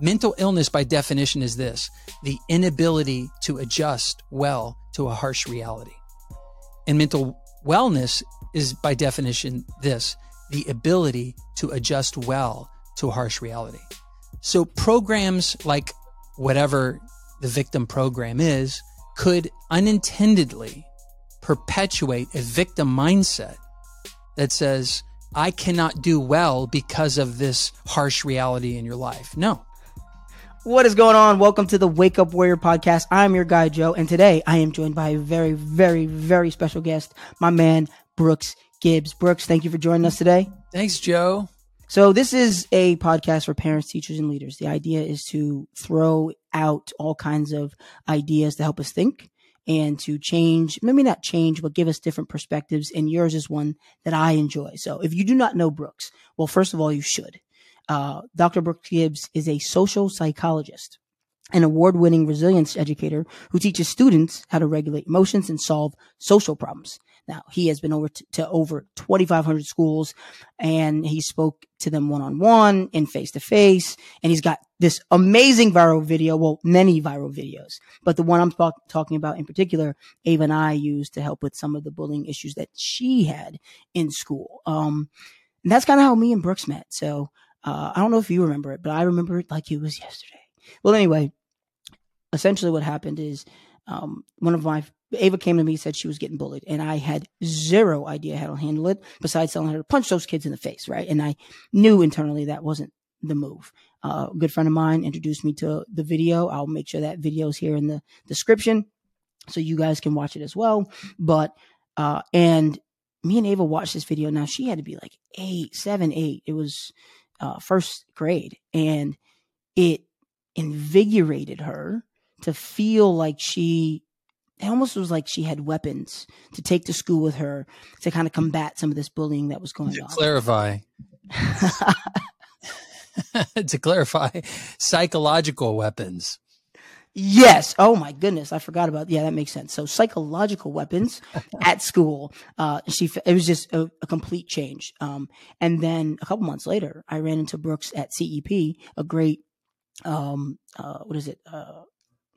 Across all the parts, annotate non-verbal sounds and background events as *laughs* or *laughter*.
mental illness by definition is this the inability to adjust well to a harsh reality. And mental wellness is by definition this the ability to adjust well to a harsh reality. So programs like whatever the victim program is could unintendedly perpetuate a victim mindset that says, I cannot do well because of this harsh reality in your life. No. What is going on? Welcome to the Wake Up Warrior podcast. I'm your guy, Joe, and today I am joined by a very, very, very special guest, my man, Brooks Gibbs. Brooks, thank you for joining us today. Thanks, Joe. So, this is a podcast for parents, teachers, and leaders. The idea is to throw out all kinds of ideas to help us think and to change, maybe not change, but give us different perspectives. And yours is one that I enjoy. So if you do not know Brooks, well, first of all, you should. Uh, Dr. Brooks Gibbs is a social psychologist, an award winning resilience educator who teaches students how to regulate emotions and solve social problems. Now, he has been over to, to over 2,500 schools and he spoke to them one on one and face to face. And he's got this amazing viral video. Well, many viral videos, but the one I'm talk- talking about in particular, Ava and I used to help with some of the bullying issues that she had in school. Um, and that's kind of how me and Brooks met. So, uh, I don't know if you remember it, but I remember it like it was yesterday. Well, anyway, essentially what happened is, um, one of my Ava came to me and said she was getting bullied, and I had zero idea how to handle it. Besides telling her to punch those kids in the face, right? And I knew internally that wasn't the move. Uh, a good friend of mine introduced me to the video. I'll make sure that video is here in the description so you guys can watch it as well. But uh, and me and Ava watched this video. Now she had to be like eight, seven, eight. It was uh, first grade, and it invigorated her to feel like she it almost was like she had weapons to take to school with her to kind of combat some of this bullying that was going to on. Clarify. *laughs* *laughs* to clarify, psychological weapons. Yes. Oh my goodness, I forgot about. Yeah, that makes sense. So psychological weapons *laughs* at school. Uh, she it was just a, a complete change. Um, and then a couple months later, I ran into Brooks at CEP, a great um, uh, what is it? Uh,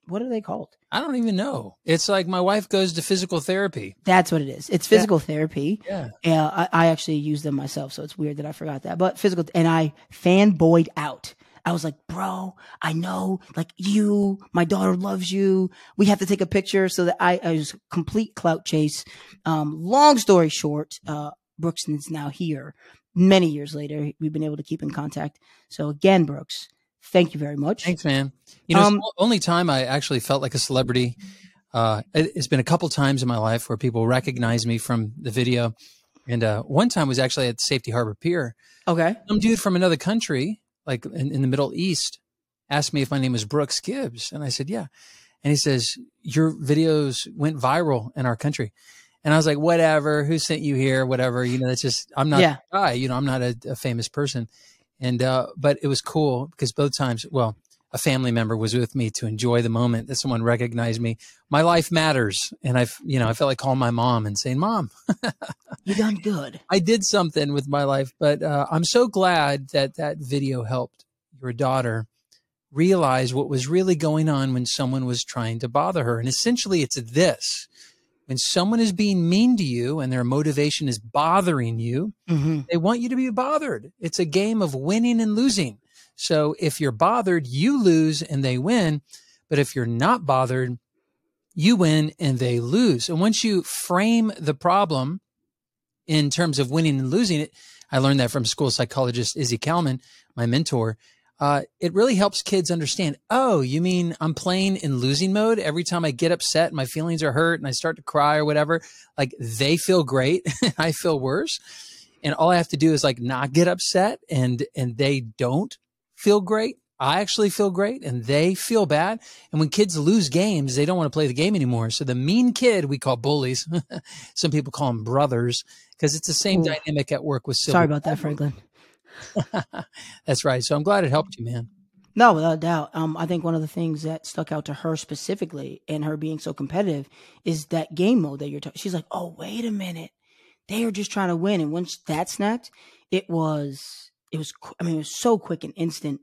what are they called? I don't even know. It's like my wife goes to physical therapy. That's what it is. It's physical yeah. therapy. Yeah. Uh, I, I, actually use them myself, so it's weird that I forgot that. But physical, and I fanboyed out. I was like, bro, I know, like you, my daughter loves you. We have to take a picture so that I, I was complete clout chase. Um, long story short, uh, Brooks is now here. Many years later, we've been able to keep in contact. So again, Brooks, Thank you very much. Thanks, man. You know, um, the only time I actually felt like a celebrity. Uh, it's been a couple times in my life where people recognize me from the video, and uh, one time was actually at Safety Harbor Pier. Okay, some dude from another country, like in, in the Middle East, asked me if my name was Brooks Gibbs, and I said yeah, and he says your videos went viral in our country. And I was like, whatever, who sent you here? Whatever, you know, that's just, I'm not yeah. guy, you know, I'm not a, a famous person. And, uh, but it was cool because both times, well, a family member was with me to enjoy the moment that someone recognized me. My life matters. And I've, you know, I felt like calling my mom and saying, mom, *laughs* you done good. I did something with my life, but, uh, I'm so glad that that video helped your daughter realize what was really going on when someone was trying to bother her. And essentially it's this when someone is being mean to you and their motivation is bothering you, mm-hmm. they want you to be bothered. It's a game of winning and losing. So if you're bothered, you lose and they win. But if you're not bothered, you win and they lose. And once you frame the problem in terms of winning and losing it, I learned that from school psychologist Izzy Kalman, my mentor uh, it really helps kids understand. Oh, you mean I'm playing in losing mode every time I get upset, and my feelings are hurt, and I start to cry or whatever. Like they feel great, *laughs* I feel worse, and all I have to do is like not get upset, and and they don't feel great. I actually feel great, and they feel bad. And when kids lose games, they don't want to play the game anymore. So the mean kid we call bullies. *laughs* Some people call them brothers because it's the same Ooh. dynamic at work with. Sorry about that, Franklin. *laughs* That's right. So I'm glad it helped you, man. No, without a doubt. Um, I think one of the things that stuck out to her specifically and her being so competitive is that game mode that you're talking. She's like, oh, wait a minute. They are just trying to win. And once that snapped, it was, it was, I mean, it was so quick and instant.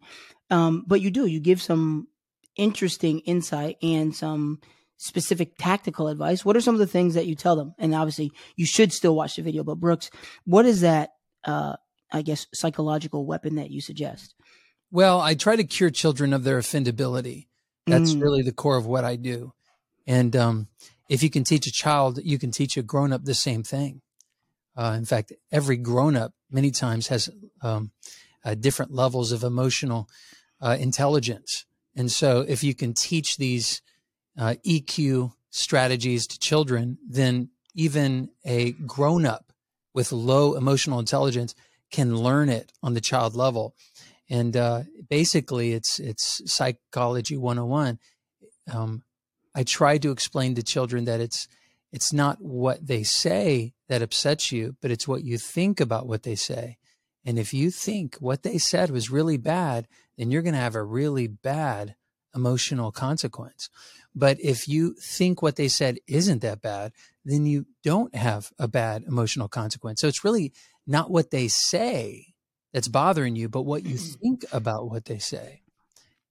Um, but you do, you give some interesting insight and some specific tactical advice. What are some of the things that you tell them? And obviously you should still watch the video, but Brooks, what is that, uh, I guess, psychological weapon that you suggest? Well, I try to cure children of their offendability. That's mm. really the core of what I do. And um, if you can teach a child, you can teach a grown up the same thing. Uh, in fact, every grown up many times has um, uh, different levels of emotional uh, intelligence. And so if you can teach these uh, EQ strategies to children, then even a grown up with low emotional intelligence can learn it on the child level. And uh, basically, it's it's psychology 101. Um, I try to explain to children that it's it's not what they say that upsets you, but it's what you think about what they say. And if you think what they said was really bad, then you're going to have a really bad emotional consequence. But if you think what they said isn't that bad, then you don't have a bad emotional consequence. So it's really not what they say that's bothering you, but what you *clears throat* think about what they say.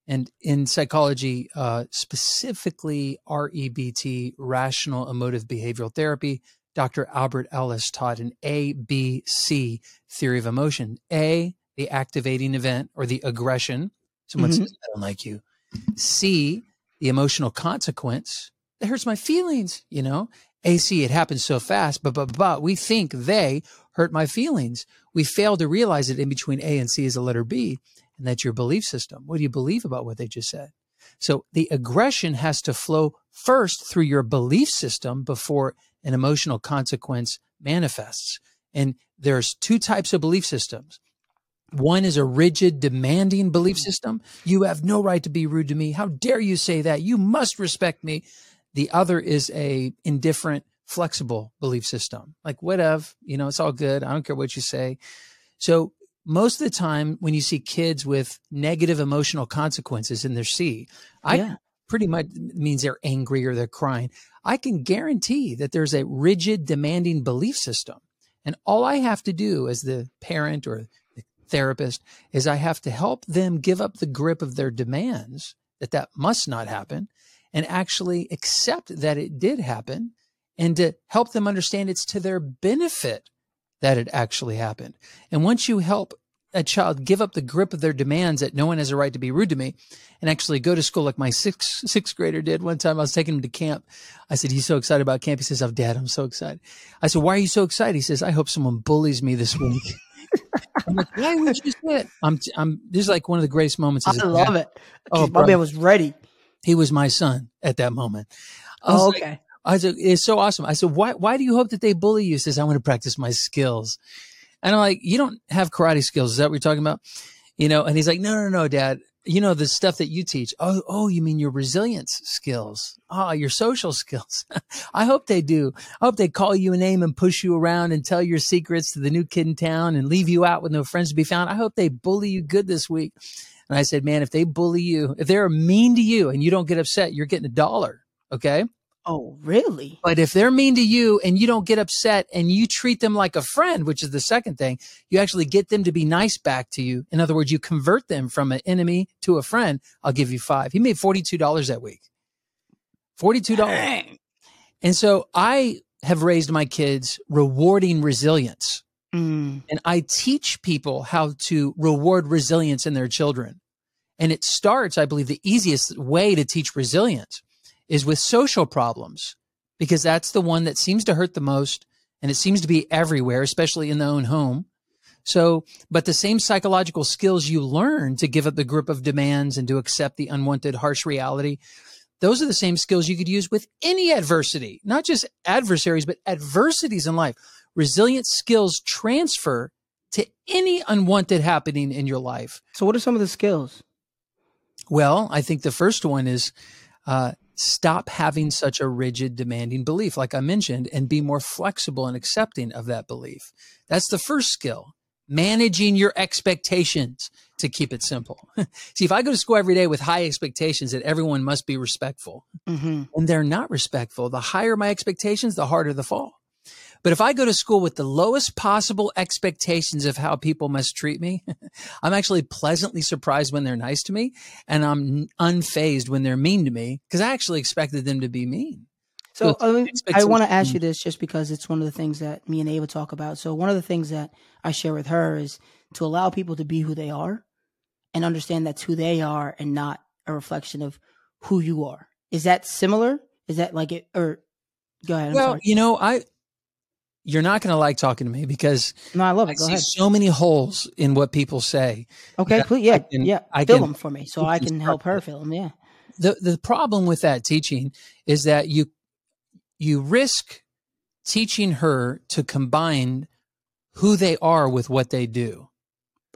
And in psychology, uh, specifically REBT, rational emotive behavioral therapy, Dr. Albert Ellis taught an ABC theory of emotion. A, the activating event or the aggression. Someone mm-hmm. says, I don't like you. C, the emotional consequence. That hurts my feelings, you know? AC, it happens so fast, but, but, but we think they hurt my feelings. We fail to realize that in between A and C is a letter B, and that's your belief system. What do you believe about what they just said? So the aggression has to flow first through your belief system before an emotional consequence manifests. And there's two types of belief systems. One is a rigid, demanding belief mm. system. You have no right to be rude to me. How dare you say that? You must respect me. The other is a indifferent, flexible belief system. Like whatever, you know, it's all good. I don't care what you say. So most of the time when you see kids with negative emotional consequences in their C, I yeah. pretty much means they're angry or they're crying. I can guarantee that there's a rigid, demanding belief system. And all I have to do as the parent or the therapist is I have to help them give up the grip of their demands that that must not happen and actually accept that it did happen and to help them understand it's to their benefit that it actually happened. And once you help a child give up the grip of their demands that no one has a right to be rude to me and actually go to school like my sixth sixth grader did one time i was taking him to camp i said he's so excited about camp he says oh dad i'm so excited i said why are you so excited he says i hope someone bullies me this week *laughs* I'm like, why would you say it? I'm, I'm, this is like one of the greatest moments. I love dad. it. Oh, Bobby, I was ready. He was my son at that moment. Oh, okay. Like, I said, it's so awesome. I said, why, why do you hope that they bully you? He says, I want to practice my skills. And I'm like, you don't have karate skills. Is that what you're talking about? You know, and he's like, no, no, no, dad. You know, the stuff that you teach. Oh, oh, you mean your resilience skills? Ah, oh, your social *laughs* skills. I hope they do. I hope they call you a name and push you around and tell your secrets to the new kid in town and leave you out with no friends to be found. I hope they bully you good this week. And I said, man, if they bully you, if they're mean to you and you don't get upset, you're getting a dollar. Okay. Oh, really? But if they're mean to you and you don't get upset and you treat them like a friend, which is the second thing, you actually get them to be nice back to you. In other words, you convert them from an enemy to a friend. I'll give you five. He made $42 that week. $42. Dang. And so I have raised my kids rewarding resilience. Mm. And I teach people how to reward resilience in their children. And it starts, I believe, the easiest way to teach resilience is with social problems, because that's the one that seems to hurt the most. And it seems to be everywhere, especially in the own home. So, but the same psychological skills you learn to give up the grip of demands and to accept the unwanted harsh reality, those are the same skills you could use with any adversity, not just adversaries, but adversities in life. Resilient skills transfer to any unwanted happening in your life. So, what are some of the skills? Well, I think the first one is uh, stop having such a rigid, demanding belief, like I mentioned, and be more flexible and accepting of that belief. That's the first skill. Managing your expectations to keep it simple. *laughs* See, if I go to school every day with high expectations that everyone must be respectful, mm-hmm. and they're not respectful, the higher my expectations, the harder the fall. But if I go to school with the lowest possible expectations of how people must treat me, *laughs* I'm actually pleasantly surprised when they're nice to me and I'm unfazed when they're mean to me because I actually expected them to be mean. So, um, I, mean, I want to ask you mm. this just because it's one of the things that me and Ava talk about. So one of the things that I share with her is to allow people to be who they are and understand that's who they are and not a reflection of who you are. Is that similar? Is that like it or go ahead? I'm well, sorry. you know, I you're not going to like talking to me because no, I love it. I Go see ahead. so many holes in what people say. Okay, please, yeah, can- yeah. I fill can- them for me so I can help her fill them. Yeah. The the problem with that teaching is that you you risk teaching her to combine who they are with what they do.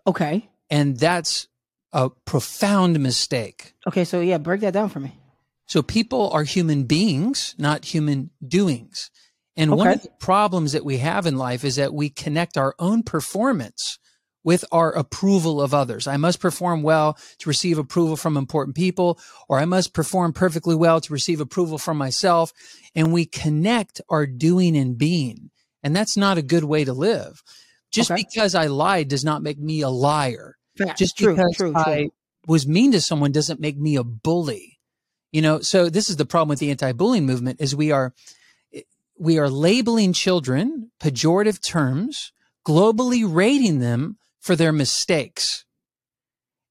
Okay. And that's a profound mistake. Okay. So yeah, break that down for me. So people are human beings, not human doings. And one of the problems that we have in life is that we connect our own performance with our approval of others. I must perform well to receive approval from important people, or I must perform perfectly well to receive approval from myself. And we connect our doing and being. And that's not a good way to live. Just Okay. because I lied does not make me a liar Facts. just true, because true, I true. was mean to someone doesn't make me a bully. You know, so this is the problem with the anti-bullying movement is we are we are labeling children pejorative terms, globally rating them for their mistakes.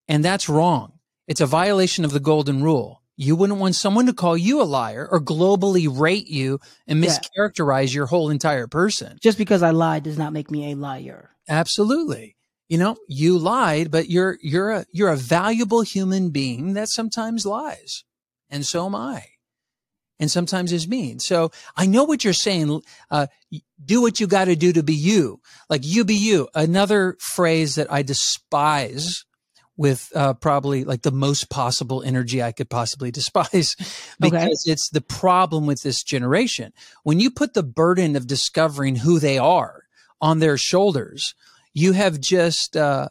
And that's wrong. It's a violation of the golden rule. You wouldn't want someone to call you a liar or globally rate you and Yeah. mischaracterize your whole entire person. Just because I lied does not make me a liar. Absolutely. You know, you lied, but you're you're a you're a valuable human being that sometimes lies. And so am I. And sometimes is mean. So I know what you're saying. Uh, do what you got to do to be you. Like you be you. Another phrase that I despise with uh, probably like the most possible energy I could possibly *laughs* despise because it's the problem with this generation. When you put the burden of discovering who they are on their shoulders, you have just uh,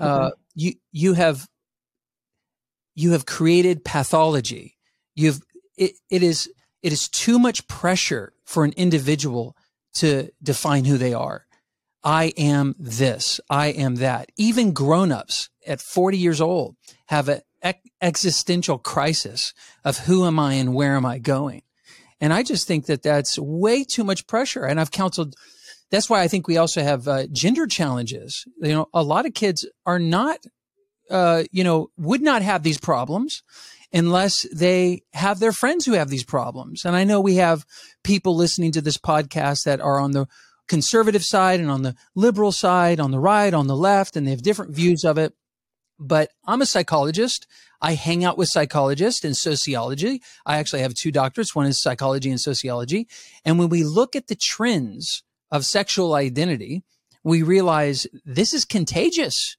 uh, you you have you have created pathology. You've it, it is it is too much pressure for an individual to define who they are. I am this. I am that. Even grown-ups at 40 years old have an existential crisis of who am I and where am I going? And I just think that that's way too much pressure. And I've counseled that's why I think we also have uh, gender challenges. You know, a lot of kids are not, uh, you know, would not have these problems unless they have their friends who have these problems. And I know we have people listening to this podcast that are on the conservative side and on the liberal side, on the right, on the left, and they have different views of it. But I'm a psychologist. I hang out with psychologists and sociology. I actually have two doctorates. One is psychology and sociology. And when we look at the trends of sexual identity, we realize this is contagious.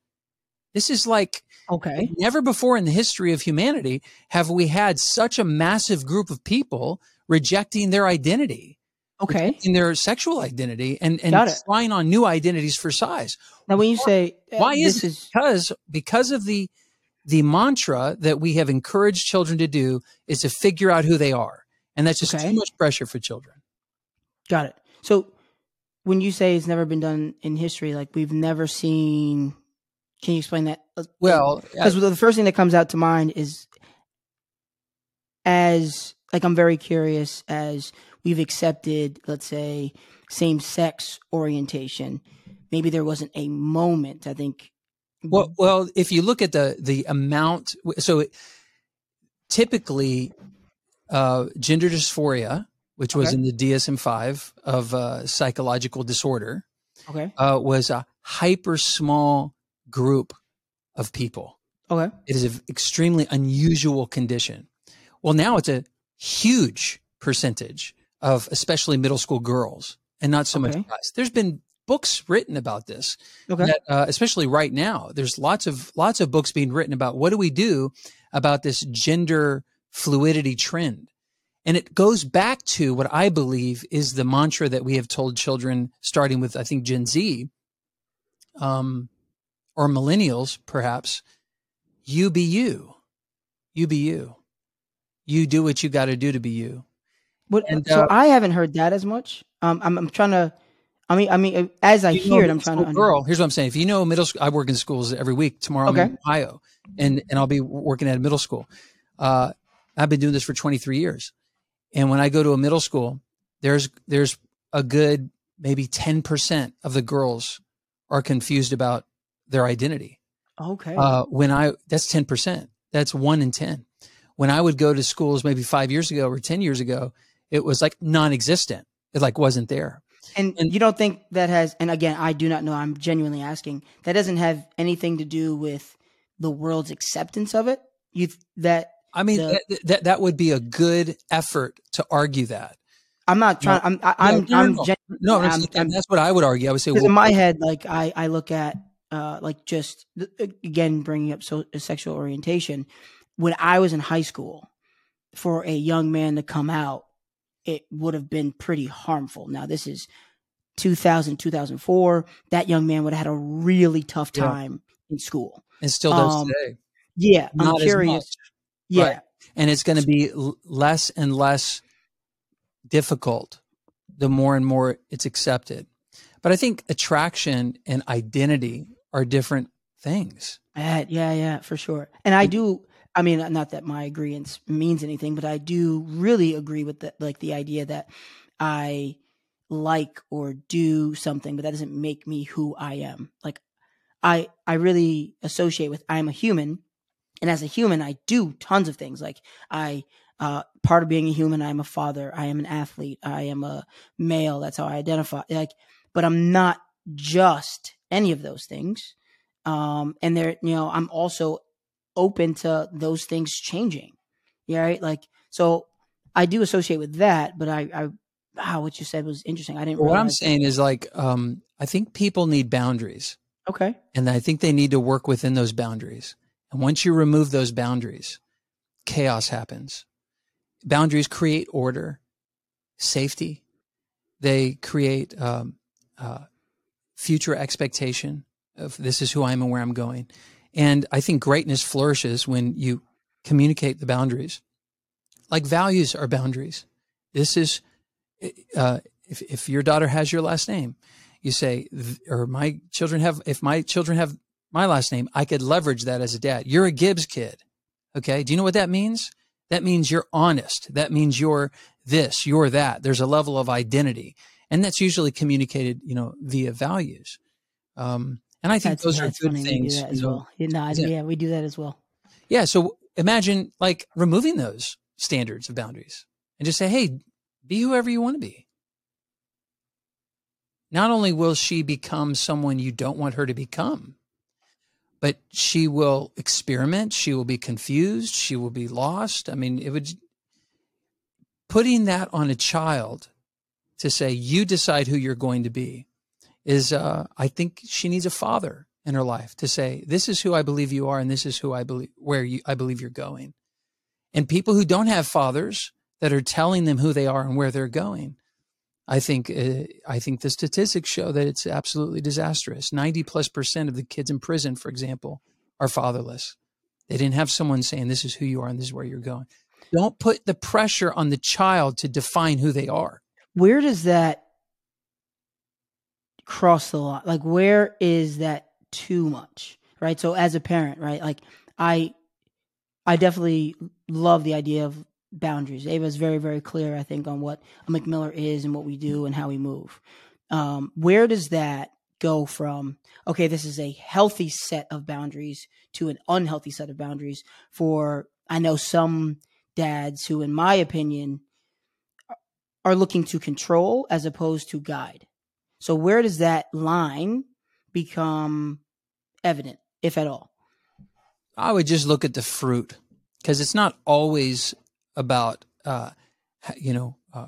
This is like Okay. never before in the history of humanity have we had such a massive group of people rejecting their identity, Okay. rejecting their sexual identity, and, and trying on new identities for size. Now, when you say uh, Why is is Because because of the the mantra that we have encouraged children to do is to figure out who they are, and that's just Okay. too much pressure for children. got it. So when you say it's never been done in history, like we've never seen. Can you explain that? Well, because the first thing that comes out to mind is as like I'm very curious as we've accepted, let's say, same sex orientation. Maybe there wasn't a moment. I think. Well, well, if you look at the the amount, so it, typically, uh, gender dysphoria, which was in the DSM five of uh, psychological disorder, Okay. uh, was a hyper small group of people. Okay. It is an extremely unusual condition. Well, now it's a huge percentage of especially middle school girls, and not so Okay. much guys. There's been books written about this Okay. that, uh, especially right now, there's lots of lots of books being written about what do we do about this gender fluidity trend, and it goes back to what I believe is the mantra that we have told children, starting with I think Gen Z, um, or millennials, perhaps. You be you, you be you, you do what you got to do to be you. What, And, so uh, I haven't heard that as much. Um, I'm, I'm trying to. I mean, I mean, as I hear it, I'm trying to. girl. Here's what I'm saying. If you know middle school, I work in schools every week. Tomorrow I'm in Okay. Ohio, and and I'll be working at a middle school. Uh, I've been doing this for 23 years, and when I go to a middle school, there's there's a good maybe 10 percent of the girls are confused about their identity. Okay. Uh, when I that's 10 percent. That's one in 10. When I would go to schools maybe five years ago or 10 years ago, it was like non-existent. It like wasn't there. And, And- you don't think that has, and again, I do not know. I'm genuinely asking. That doesn't have anything to do with the world's acceptance of it. You that I mean, The- that, that that would be a good effort to argue that. I'm not trying. I'm I, I'm No, no, I'm no. gen- No, I'm- I'm- that's what I would argue. I would say, well, in my head, like I I look at uh like just again bringing up so sexual orientation. When I was in high school, for a young man to come out, it would have been pretty harmful. Now this is 2000 2004. That young man would have had a really tough Yeah. time in school. And still does um, today. Yeah, I'm Not as curious. Yeah, Right. and it's going to be l- less and less difficult the more and more it's accepted. But I think attraction and identity are different things. Uh, yeah, yeah, for sure. And I do. I mean, not that my agreement means anything, but I do really agree with the like the idea that I like or do something, but that doesn't make me who I am. Like, I I really associate with I'm a human, and as a human, I do tons of things. Like I. Uh, part of being a human, I am a father. I am an athlete. I am a male. That's how I identify. Like, but I'm not just any of those things um and there you know i'm also open to those things changing yeah right like so i do associate with that but i i wow what you said was interesting i didn't What I'm saying is like, um, I think people need boundaries. okay And I think they need to work within those boundaries. And once you remove those boundaries, chaos happens. Boundaries create order, safety. They create um, uh, future expectation of this is who I am and where I'm going. And I think greatness flourishes when you communicate the boundaries. Like values are boundaries. This is, uh, if, if your daughter has your last name, you say, or my children have, if my children have my last name, I could leverage that as a dad. You're a Gibbs kid. Okay. Do you know what that means? That means you're honest. That means you're this, you're that. There's a level of identity. And that's usually communicated, you know, via values. Um, and I think that's, those are that's good funny things. we do that as well yeah, no, Yeah. yeah we do that as well Yeah. So imagine like removing those standards of boundaries and just say, hey, be whoever you want to be. Not only will she become someone you don't want her to become, but she will experiment. She will be confused. She will be lost. I mean, it would putting that on a child to say, you decide who you're going to be is, uh, I think she needs a father in her life to say, this is who I believe you are, and this is who I believe where you I believe you're going. And people who don't have fathers that are telling them who they are and where they're going, I think uh, I think the statistics show that it's absolutely disastrous. Ninety plus percent of the kids in prison, for example, are fatherless. They didn't have someone saying, "This is who you are, and this is where you're going." Don't put the pressure on the child to define who they are. Where does that cross the line? Like where is that too much right? So as a parent right like i i definitely love the idea of boundaries. Ava's very very clear i think on what a mcmiller is and what we do and how we move. Um where does that go from okay this is a healthy set of boundaries to an unhealthy set of boundaries for i know some dads who in my opinion are looking to control as opposed to guide. So where does that line become evident, if at all? I would just look at the fruit because it's not always about, uh, you know, uh,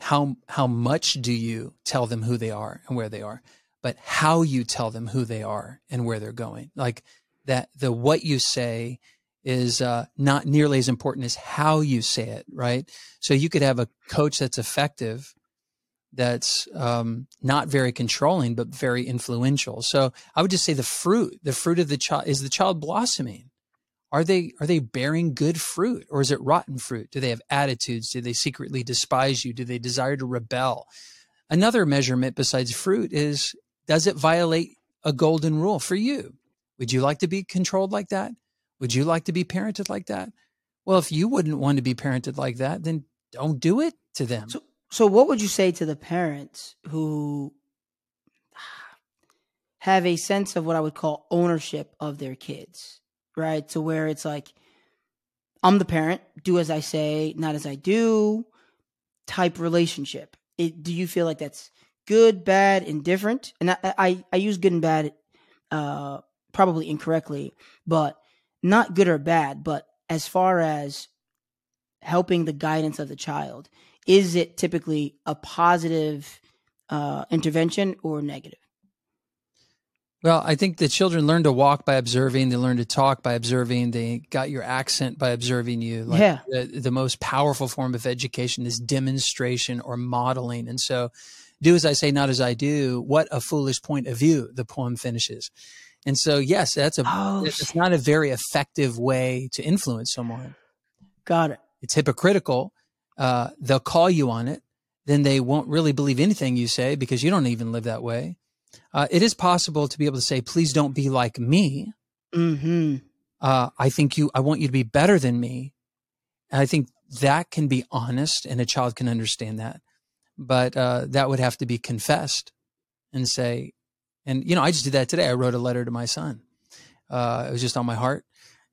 how how much do you tell them who they are and where they are, but how you tell them who they are and where they're going. Like that, the what you say is uh, not nearly as important as how you say it, right? So you could have a coach that's effective, that's um, not very controlling but very influential. So I would just say the fruit, the fruit of the child, is the child blossoming? Are they are they bearing good fruit or is it rotten fruit? Do they have attitudes? Do they secretly despise you? Do they desire to rebel? another measurement besides fruit is does it violate a golden rule for you? Would you like to be controlled like that? Would you like to be parented like that? Well, if you wouldn't want to be parented like that, then don't do it to them. So, so what would you say to the parents who *sighs* have a sense of what I would call ownership of their kids, right? To where it's like, I'm the parent, do as I say, not as I do, type relationship. It, do you feel like that's good, bad, indifferent? And I, I, I use good and bad uh, probably incorrectly, but not good or bad. But as far as helping the guidance of the child, is it typically a positive uh, intervention or negative? Well, I think the children learn to walk by observing. They learn to talk by observing. They got your accent by observing you. Like yeah. The, the, most powerful form of education is demonstration or modeling. And so, do as I say, not as I do. What a foolish point of view, the poem finishes. And so, yes, that's a, oh, it's not a very effective way to influence someone. Got it. It's hypocritical. Uh, they'll call you on it. Then they won't really believe anything you say because you don't even live that way uh, it is possible to be able to say, please don't be like me. Mm-hmm. Uh, I think you, I want you to be better than me. And I think that can be honest and a child can understand that. But uh, that would have to be confessed and say, and, you know, I just did that today. I wrote a letter to my son. Uh, it was just on my heart.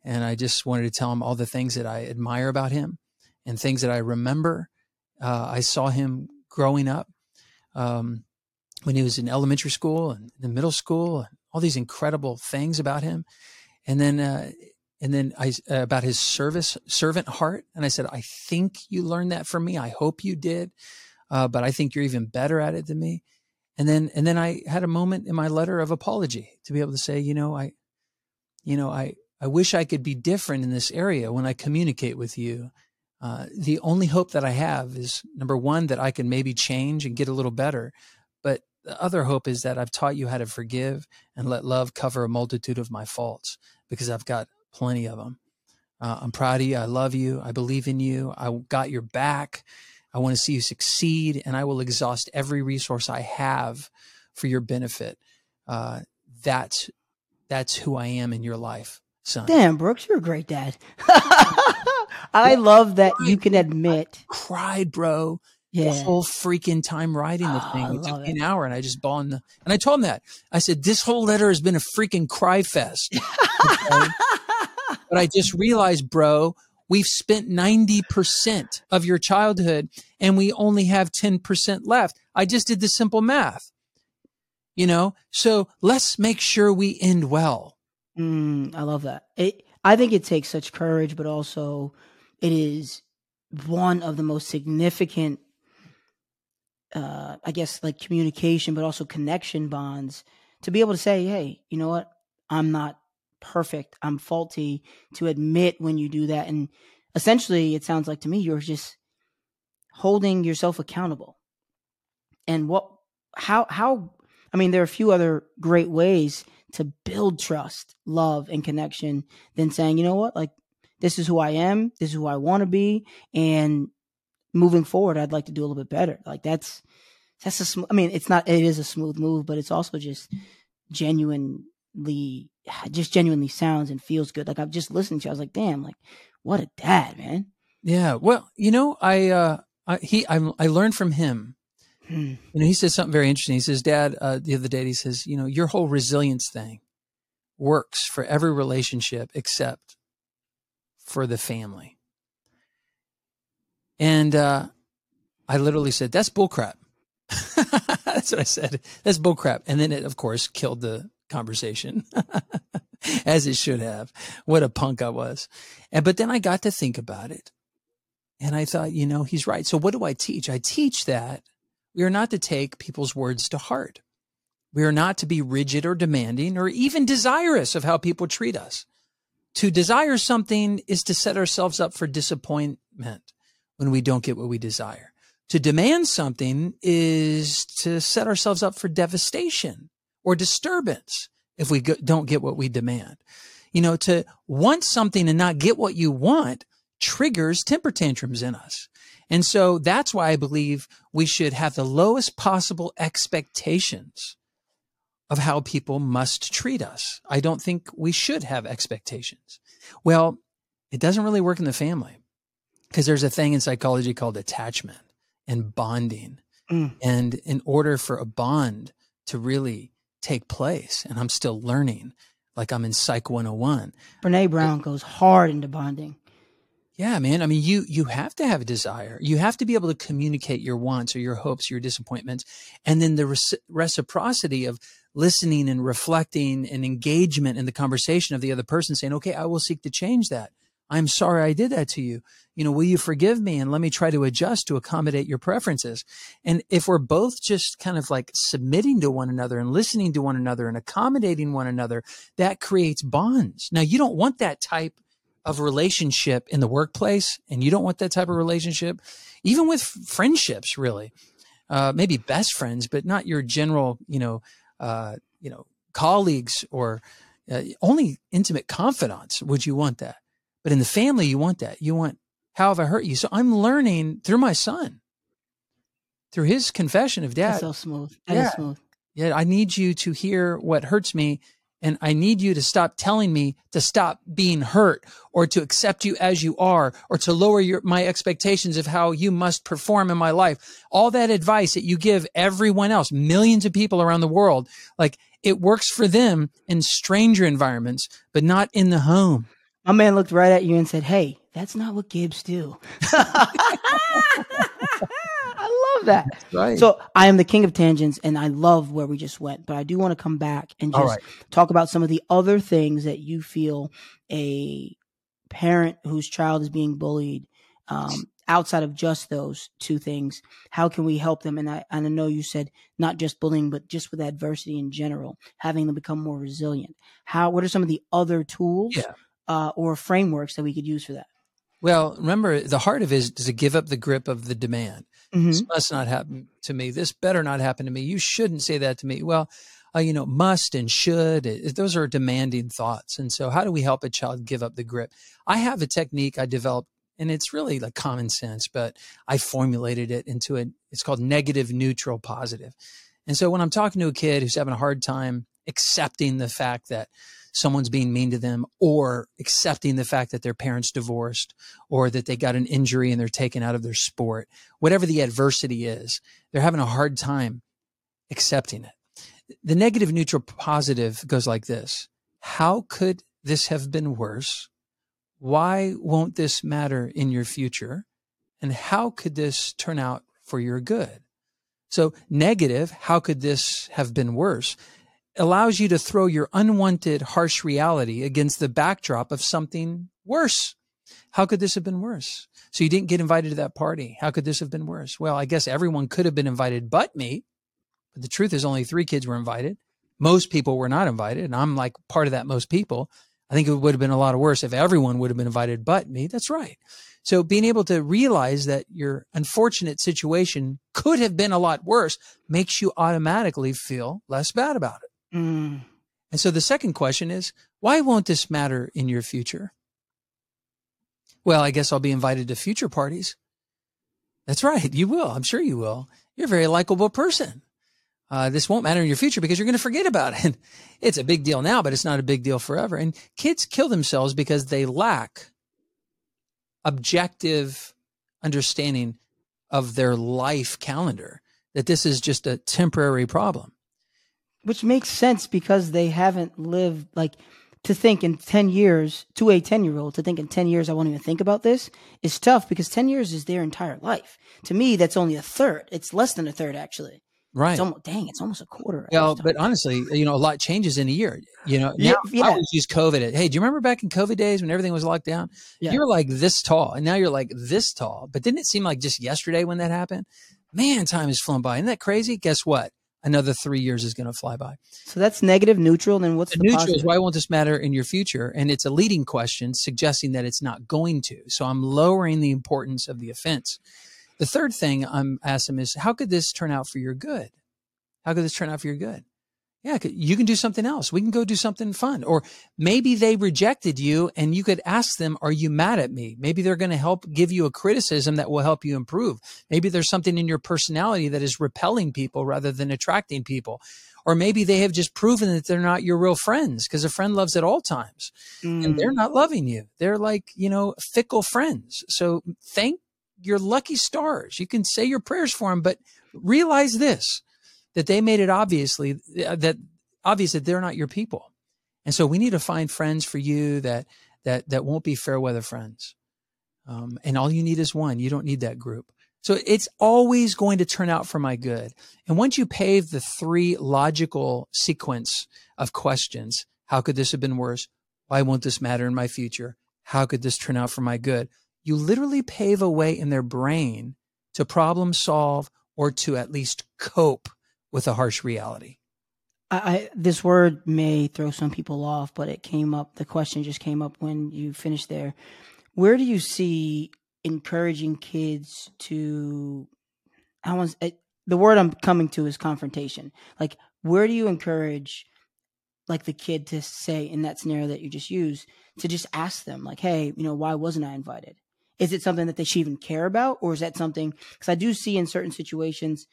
And I just wanted to tell him all the things that I admire about him and things that I remember. Uh, I saw him growing up. Um, when he was in elementary school and in middle school, and all these incredible things about him. And then, uh, and then I uh, about his service servant heart. And I said, I think you learned that from me. I hope you did, uh, but I think you're even better at it than me. And then, and then I had a moment in my letter of apology to be able to say, you know, I, you know, I, I wish I could be different in this area when I communicate with you. Uh, the only hope that I have is number one, that I can maybe change and get a little better. But the other hope is that I've taught you how to forgive and let love cover a multitude of my faults because I've got plenty of them. Uh, I'm proud of you. I love you. I believe in you. I got your back. I want to see you succeed, and I will exhaust every resource I have for your benefit. Uh, that's that's who I am in your life, son. Damn, Brooks, you're a great dad. *laughs* I love that you can admit. I cried, bro yeah. the whole freaking time writing the oh, thing. It took an hour and I just bawled. The, and I told him that. I said, this whole letter has been a freaking cry fest. *laughs* Okay? but I just realized, bro, we've spent 90% of your childhood and we only have 10% left. I just did the simple math, you know? So let's make sure we end well. Mm, I love that. It, I think it takes such courage, but also it is one of the most significant uh, I guess like communication, but also connection bonds to be able to say, hey, you know what? I'm not perfect. I'm faulty to admit when you do that. And essentially, it sounds like to me, you're just holding yourself accountable. And what, how, how, I mean, there are a few other great ways to build trust, love, and connection than saying, you know what? Like, this is who I am. This is who I want to be. And moving forward, I'd like to do a little bit better. Like that's that's a smooth. I mean, it's not. It is a smooth move, but it's also just genuinely, *sighs* just genuinely sounds and feels good. Like I've just listened to. You, I was like, damn, like what a dad, man. Yeah. Well, you know, I uh, I, he I I learned from him. Hmm. You know, he says something very interesting. He says, "Dad, uh, the other day, he says, you know, your whole resilience thing works for every relationship except for the family." And uh, I literally said, "That's bullcrap." *laughs* That's what I said. That's bullcrap. And then it, of course, killed the conversation, *laughs* as it should have. What a punk I was. And but then I got to think about it, and I thought, you know, he's right. So what do I teach? I teach that we are not to take people's words to heart. We are not to be rigid or demanding or even desirous of how people treat us. To desire something is to set ourselves up for disappointment when we don't get what we desire. To demand something is to set ourselves up for devastation or disturbance if we don't get what we demand. You know, to want something and not get what you want triggers temper tantrums in us. And so that's why I believe we should have the lowest possible expectations of how people must treat us. I don't think we should have expectations. Well, it doesn't really work in the family because there's a thing in psychology called attachment and bonding. Mm. And in order for a bond to really take place, and I'm still learning, like I'm in Psych 101. Brene Brown goes hard into bonding. Yeah, man. I mean, you you have to have a desire. You have to be able to communicate your wants or your hopes, your disappointments, and then the reciprocity of listening and reflecting and engagement in the conversation of the other person, saying, "Okay, I will seek to change that. I'm sorry I did that to you. You know, will you forgive me and let me try to adjust to accommodate your preferences?" And if we're both just kind of like submitting to one another and listening to one another and accommodating one another, that creates bonds. Now, you don't want that type of relationship in the workplace and you don't want that type of relationship even with friendships really uh, maybe best friends but not your general you know uh, you know colleagues or uh, only intimate confidants would you want that but in the family you want that. You want how have i hurt you? So i'm learning through my son. Through his confession of dad. That's so smooth. That yeah, smooth. Yeah i need you to hear what hurts me and I need you to stop telling me to stop being hurt or to accept you as you are or to lower your, my expectations of how you must perform in my life. All that advice that you give everyone else, millions of people around the world, like it works for them in stranger environments, but not in the home. My man looked right at you and said, Hey, that's not what Gibbs do. *laughs* I love that. Right. So I am the king of tangents and I love where we just went, but I do want to come back and just right. talk about some of the other things that you feel a parent whose child is being bullied um, outside of just those two things how can we help them and I, and I know you said not just bullying but just with adversity in general having them become more resilient how what are some of the other tools yeah. Uh, or frameworks that we could use for that well remember the heart of it is to give up the grip of the demand Mm-hmm. This must not happen to me. This better not happen to me. You shouldn't say that to me. Well, uh, you know, must and should, it, those are demanding thoughts. And so, how do we help a child give up the grip? I have a technique I developed, and it's really like common sense, but I formulated it into a, it's called negative, neutral, positive. And so, when I'm talking to a kid who's having a hard time accepting the fact that someone's being mean to them or accepting the fact that their parents divorced or that they got an injury and they're taken out of their sport, whatever the adversity is, they're having a hard time accepting it. The negative, neutral, positive goes like this How could this have been worse? Why won't this matter in your future? And how could this turn out for your good? So, negative, how could this have been worse? Allows you to throw your unwanted harsh reality against the backdrop of something worse. How could this have been worse? So you didn't get invited to that party. How could this have been worse? Well, I guess everyone could have been invited but me. But the truth is only three kids were invited. Most people were not invited. And I'm like part of that most people. I think it would have been a lot worse if everyone would have been invited but me. That's right. So being able to realize that your unfortunate situation could have been a lot worse makes you automatically feel less bad about it. Mm. And so the second question is, why won't this matter in your future? Well, I guess I'll be invited to future parties. That's right. You will. I'm sure you will. You're a very likable person. Uh, this won't matter in your future because you're going to forget about it. *laughs* It's a big deal now, but it's not a big deal forever. And kids kill themselves because they lack objective understanding of their life calendar, that this is just a temporary problem which makes sense because they haven't lived like to think in 10 years to a 10 year old to think in 10 years i won't even think about this is tough because 10 years is their entire life. To me that's only a third. It's less than a third actually. Right. It's almost, dang it's almost a quarter yeah but honestly you know a lot changes in a year. You know now yeah. i always use covid hey do you remember back in covid days when everything was locked down? Yeah. you're like this tall and now you're like this tall. But didn't it seem like just yesterday when that happened? Man time is flown by. Isn't that crazy? Guess what another three years is going to fly by. So that's negative, neutral. Then what's the, the neutral positive? is why won't this matter in your future? And it's a leading question suggesting that it's not going to. So I'm lowering the importance of the offense. The third thing I'm asking is how could this turn out for your good? How could this turn out for your good? Yeah, you can do something else. We can go do something fun. Or maybe they rejected you and you could ask them, are you mad at me? Maybe they're going to help give you a criticism that will help you improve. Maybe there's something in your personality that is repelling people rather than attracting people. Or maybe they have just proven that they're not your real friends because a friend loves at all times mm. and they're mm. not loving you. They're like, you know, fickle friends. So thank your lucky stars. You can say your prayers for them, but realize this that they made it obviously uh, that obvious that they're not your people. And so we need to find friends for you that that that won't be fair weather friends. Um, and all you need is one. You don't need that group. So it's always going to turn out for my good. And once you pave the three logical sequence of questions, how could this have been worse? Why won't this matter in my future? How could this turn out for my good? You literally pave a way in their brain to problem solve or to at least cope with a harsh reality. I, I, this word may throw some people off, but it came up. The question just came up when you finished there. Where do you see encouraging kids to? I want the word I'm coming to is confrontation. Like, where do you encourage, like the kid to say in that scenario that you just used, to just ask them, like, hey, you know, why wasn't I invited? Is it something that they should even care about, or is that something? Because I do see in certain situations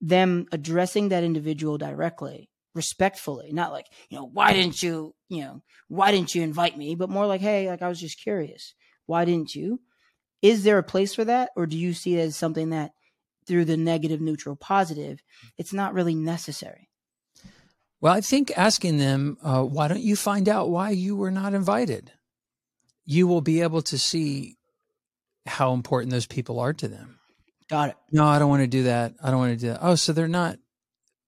them addressing that individual directly respectfully not like you know why didn't you you know why didn't you invite me? but more like hey like i was just curious. Why didn't you? Is there a place for that or do you see it as something that through the negative neutral positive it's not really necessary? Well i think asking them uh, why don't you find out why you were not invited? You will be able to see how important those people are to them Got it. No, I don't want to do that. I don't want to do that. Oh, so they're not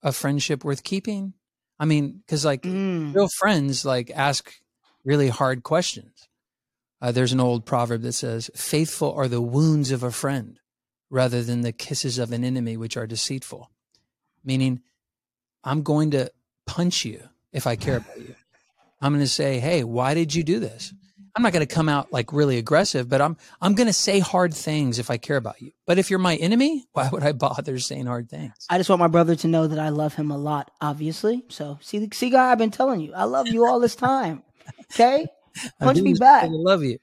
a friendship worth keeping? I mean, because like mm. real friends like ask really hard questions. Uh, there's an old proverb that says, "Faithful are the wounds of a friend, rather than the kisses of an enemy, which are deceitful." Meaning, I'm going to punch you if I care about you. I'm going to say, "Hey, why did you do this?" I'm not going to come out like really aggressive, but I'm I'm going to say hard things if I care about you. But if you're my enemy, *laughs* why would I bother saying hard things? I just want my brother to know that I love him a lot, obviously. So see, see, guy, I've been telling you, I love you all this time. Okay, *laughs* punch me back. I love you.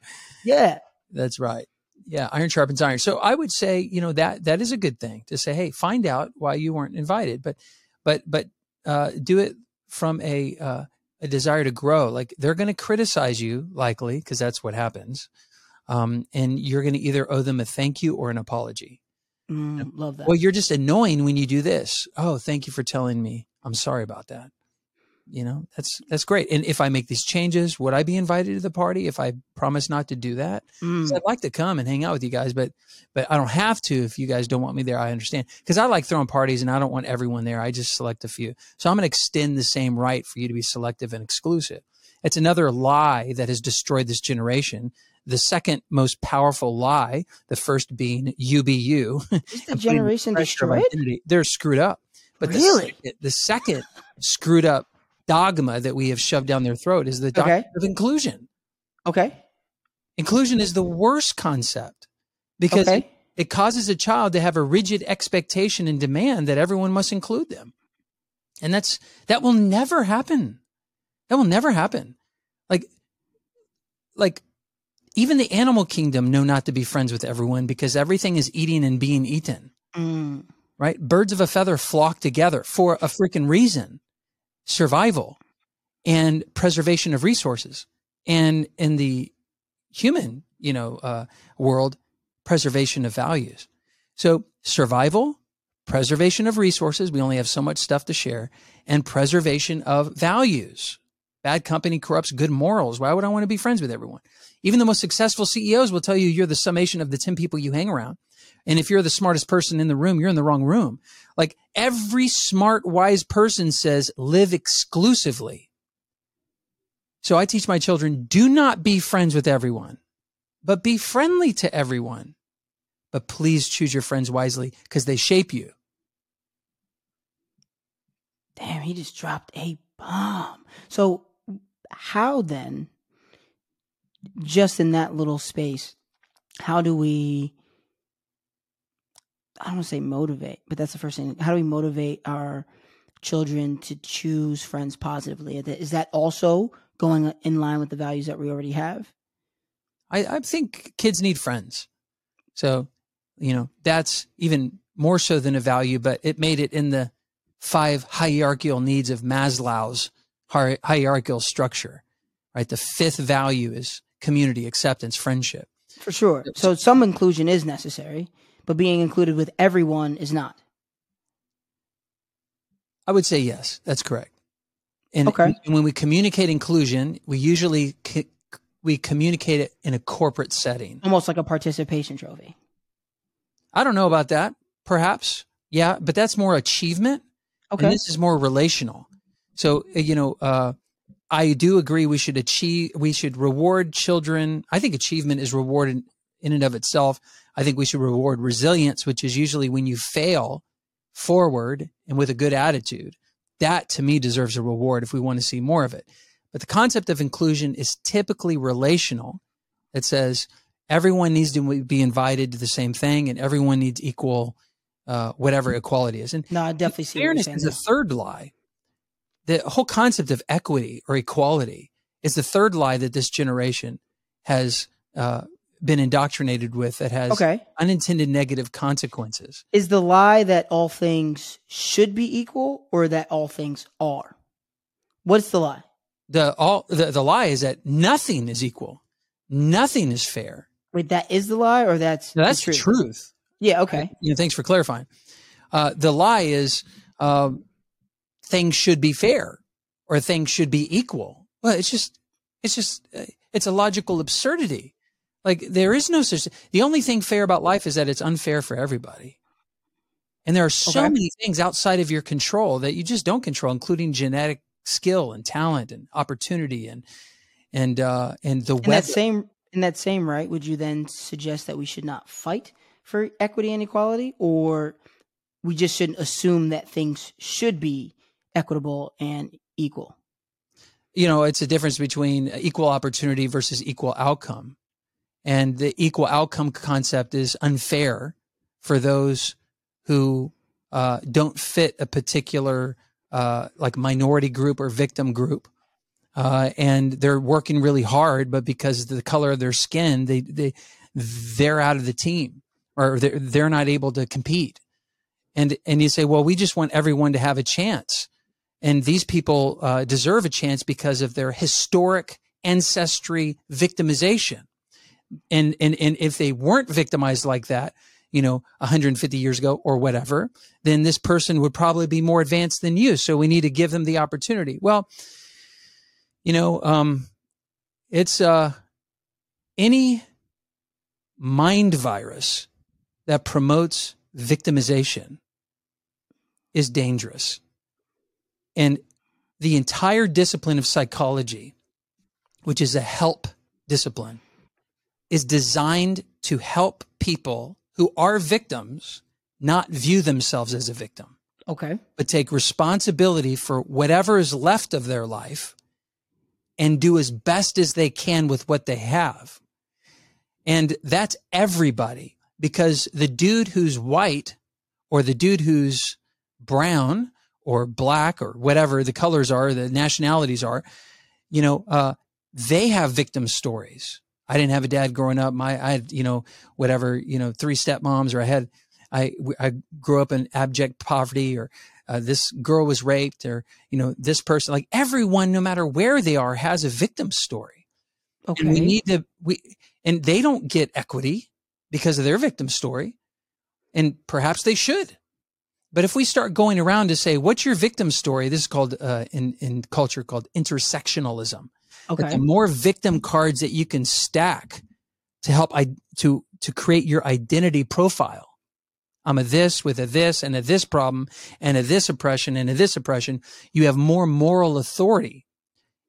Yeah, that's right. Yeah, iron sharpens iron. So I would say, you know, that that is a good thing to say. Hey, find out why you weren't invited, but but but uh, do it from a uh, a desire to grow. Like they're going to criticize you, likely, because that's what happens. Um, and you're going to either owe them a thank you or an apology. Mm, love that. Well, you're just annoying when you do this. Oh, thank you for telling me. I'm sorry about that you know that's that's great. And if i make these changes would i be invited to the party if i promise not to do that? Mm. i'd like to come and hang out with you guys but but i don't have to if you guys don't want me there i understand. Because i like throwing parties and i don't want everyone there i just select a few. So i'm going to extend the same right for you to be selective and exclusive. It's another lie that has destroyed this generation. The second most powerful lie the first being you be you is the *laughs* generation destroyed? they're screwed up. But really? the, the second screwed up dogma that we have shoved down their throat is the dogma okay. of inclusion. Okay. Inclusion is the worst concept because okay. it, it causes a child to have a rigid expectation and demand that everyone must include them. And that's that will never happen. That will never happen. Like like even the animal kingdom know not to be friends with everyone because everything is eating and being eaten. Mm. Right? Birds of a feather flock together for a freaking reason survival and preservation of resources. And in the human, you know, uh, world, preservation of values. So survival, preservation of resources. We only have so much stuff to share and preservation of values. Bad company corrupts good morals. Why would I want to be friends with everyone? Even the most successful CEOs will tell you you're the summation of the 10 people you hang around. And if you're the smartest person in the room, you're in the wrong room. Like every smart, wise person says, live exclusively. So I teach my children do not be friends with everyone, but be friendly to everyone. But please choose your friends wisely because they shape you. Damn, he just dropped a bomb. So, how then, just in that little space, how do we I don't want to say motivate, but that's the first thing. How do we motivate our children to choose friends positively? Is that also going in line with the values that we already have? I, I think kids need friends. So, you know, that's even more so than a value, but it made it in the five hierarchical needs of Maslow's hierarchical structure, right? The fifth value is community, acceptance, friendship. For sure. So some inclusion is necessary, but being included with everyone is not. I would say yes, that's correct. And, okay. and when we communicate inclusion, we usually we communicate it in a corporate setting, almost like a participation trophy. I don't know about that. Perhaps, yeah, but that's more achievement. Okay, and this is more relational. So uh, you know, uh, I do agree we should achieve, we should reward children. I think achievement is rewarded in and of itself. I think we should reward resilience, which is usually when you fail forward and with a good attitude. That to me deserves a reward if we want to see more of it. But the concept of inclusion is typically relational. It says everyone needs to be invited to the same thing and everyone needs equal, uh, whatever equality is. And no, I definitely see fairness is a third lie the whole concept of equity or equality is the third lie that this generation has uh, been indoctrinated with that has okay. unintended negative consequences. Is the lie that all things should be equal or that all things are? What's the lie? The all the, the lie is that nothing is equal. Nothing is fair. Wait, that is the lie or that's no, that's the truth. truth. Yeah, okay. You know, thanks for clarifying. Uh, the lie is um, things should be fair or things should be equal. Well, it's just, it's just, uh, it's a logical absurdity. Like there is no such, the only thing fair about life is that it's unfair for everybody. And there are so okay. many things outside of your control that you just don't control, including genetic skill and talent and opportunity and, and, uh, and the in that same, in that same right, would you then suggest that we should not fight for equity and equality or we just shouldn't assume that things should be equitable and equal? You know, it's a difference between equal opportunity versus equal outcome. And the equal outcome concept is unfair for those who uh, don't fit a particular uh, like minority group or victim group. Uh, and they're working really hard, but because of the color of their skin, they, they, they're out of the team or they're, they're not able to compete. And, and you say, well, we just want everyone to have a chance. And these people uh, deserve a chance because of their historic ancestry victimization. And, and, and if they weren't victimized like that, you know, 150 years ago or whatever, then this person would probably be more advanced than you. So we need to give them the opportunity. Well, you know, um, it's uh, any mind virus that promotes victimization is dangerous. And the entire discipline of psychology, which is a help discipline, is designed to help people who are victims not view themselves as a victim. Okay. But take responsibility for whatever is left of their life and do as best as they can with what they have. And that's everybody because the dude who's white or the dude who's brown or black or whatever the colors are, the nationalities are, you know, uh, they have victim stories. I didn't have a dad growing up. My, I had, you know, whatever, you know, three stepmoms or I had, I, I grew up in abject poverty or uh, this girl was raped or, you know, this person, like everyone, no matter where they are, has a victim story. Okay. And we need to, we, and they don't get equity because of their victim story. And perhaps they should. But if we start going around to say, what's your victim story? This is called, uh, in, in culture called intersectionalism. Okay. That the more victim cards that you can stack to help I, to, to create your identity profile. I'm a this with a this and a this problem and a this oppression and a this oppression. You have more moral authority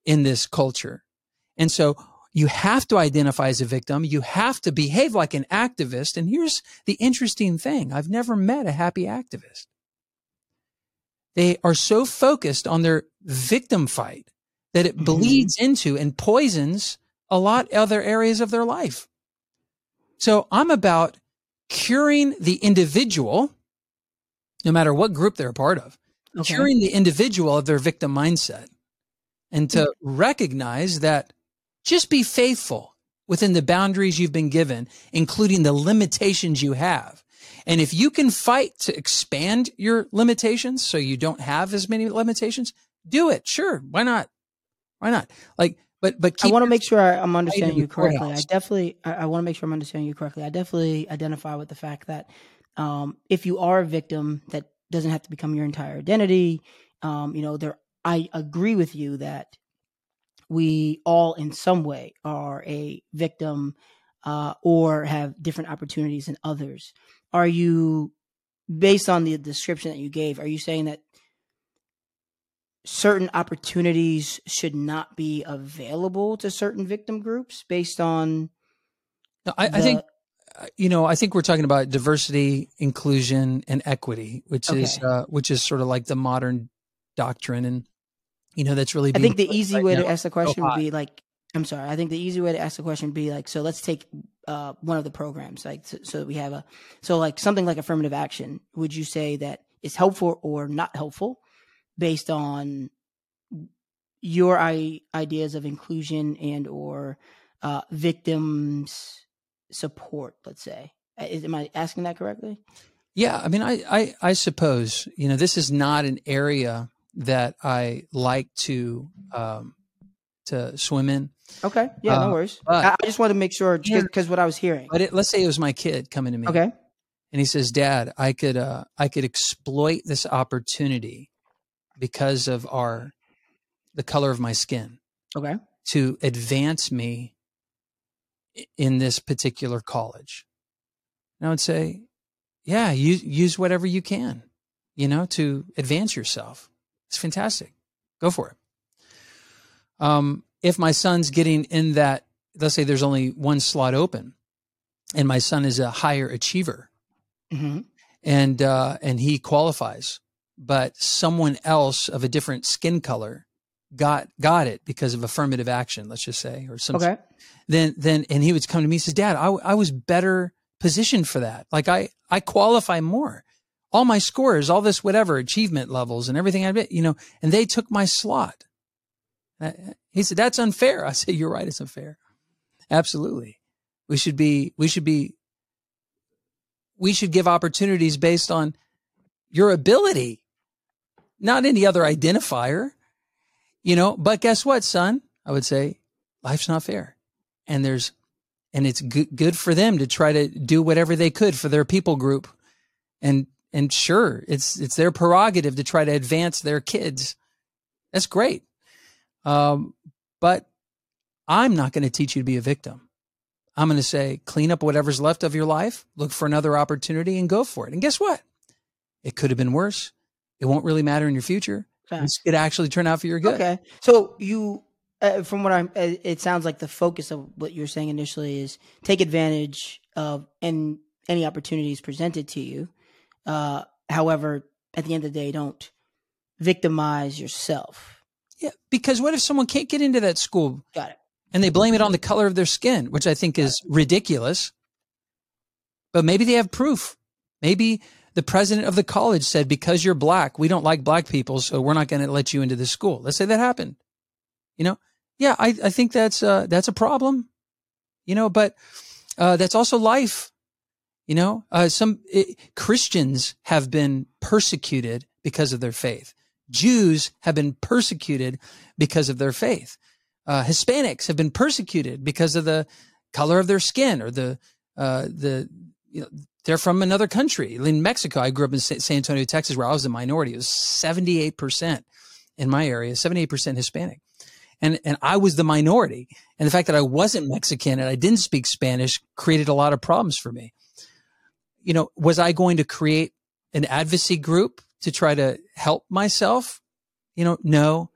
in this culture. And so you have to identify as a victim. You have to behave like an activist. And here's the interesting thing. I've never met a happy activist. They are so focused on their victim fight that it mm-hmm. bleeds into and poisons a lot other areas of their life. So I'm about curing the individual, no matter what group they're a part of. Okay. curing the individual of their victim mindset and to Hmm. recognize that just be faithful within the boundaries you've been given, including the limitations you have. And if you can fight to expand your limitations so you don't have as many limitations, do it. Sure. Why not? Why not? Like, but, but I want to make sure I, I'm understanding you correctly. I definitely, I, I want to make sure I'm understanding you correctly. I definitely identify with the fact that um, if you are a victim, that doesn't have to become your entire identity. Um, you know, there. I agree with you that we all, in some way, are a victim uh, or have different opportunities than others. Are you, based on the description that you gave, are you saying that certain opportunities should not be available to certain victim groups based on No, I, I think uh, you know i think we're talking about diversity inclusion and equity which is uh, which is sort of like the modern doctrine and you know that's really I think the easy right way now. to ask the question would be like I'm sorry. I think the easy way to ask the question would be like so let's take uh, one of the programs like so, so we have a so like something like affirmative action. Would you say that is helpful or not helpful based on your I- ideas of inclusion and or uh, victims support? Let's say. Uh, Is, am I asking that correctly? yeah i mean I, I i suppose you know this is not an area that i like to um to swim in Okay. Yeah. Uh, no worries. but- I, I just want to make sure because what I was hearing. but it, let's say it was my kid coming to me Okay. and he says dad i could uh i could exploit this opportunity because of our the color of my skin Okay. to advance me in this particular college. And I would say, yeah, use, use whatever you can, you know, to advance yourself. It's fantastic. Go for it. Um, if my son's getting in that, let's say there's only one slot open and my son is a higher achiever hmm and, uh, and he qualifies, but someone else of a different skin color got, got it because of affirmative action, let's just say, or some Okay. then then and he would come to me and says dad I, I was better positioned for that. Like i i qualify more. All my scores all this whatever achievement levels and everything i did you know and they took my slot. Uh, he said that's unfair. I said you're right it's unfair. Absolutely. We should be we should be we should give opportunities based on your ability not any other identifier you know but guess what son? I would say life's not fair. And there's and it's good, for them to try to do whatever they could for their people group. And and sure it's it's their prerogative to try to advance their kids. That's great. Um, but i'm not going to teach you to be a victim. I'm going to say clean up whatever's left of your life look for another opportunity and go for it. And guess what? It could have been worse it won't really matter in your future Facts. it actually turn out for your good Okay. So you, uh, from what I'm, uh, it sounds like the focus of what you're saying initially is take advantage of and any opportunities presented to you. Uh, however, at the end of the day, don't victimize yourself. yeah because what if someone can't get into that school Got it. and they blame it on the color of their skin, which I think is ridiculous. But maybe they have proof. Maybe the president of the college said, because you're black, we don't like black people, so we're not going to let you into the school. Let's say that happened. You know, yeah, I, I think that's uh, that's a problem. You know, but uh, that's also life. You know, uh, some it, Christians have been persecuted because of their faith. Jews have been persecuted because of their faith uh, Hispanics have been persecuted because of the color of their skin or the uh, the you know, they're from another country. In Mexico, I grew up in San Antonio, Texas, where I was a minority. It was seventy eight percent in my area, seventy eight percent Hispanic, and and I was the minority. And the fact that I wasn't Mexican and I didn't speak Spanish created a lot of problems for me. You know, was I going to create an advocacy group to try to help myself? You know, no,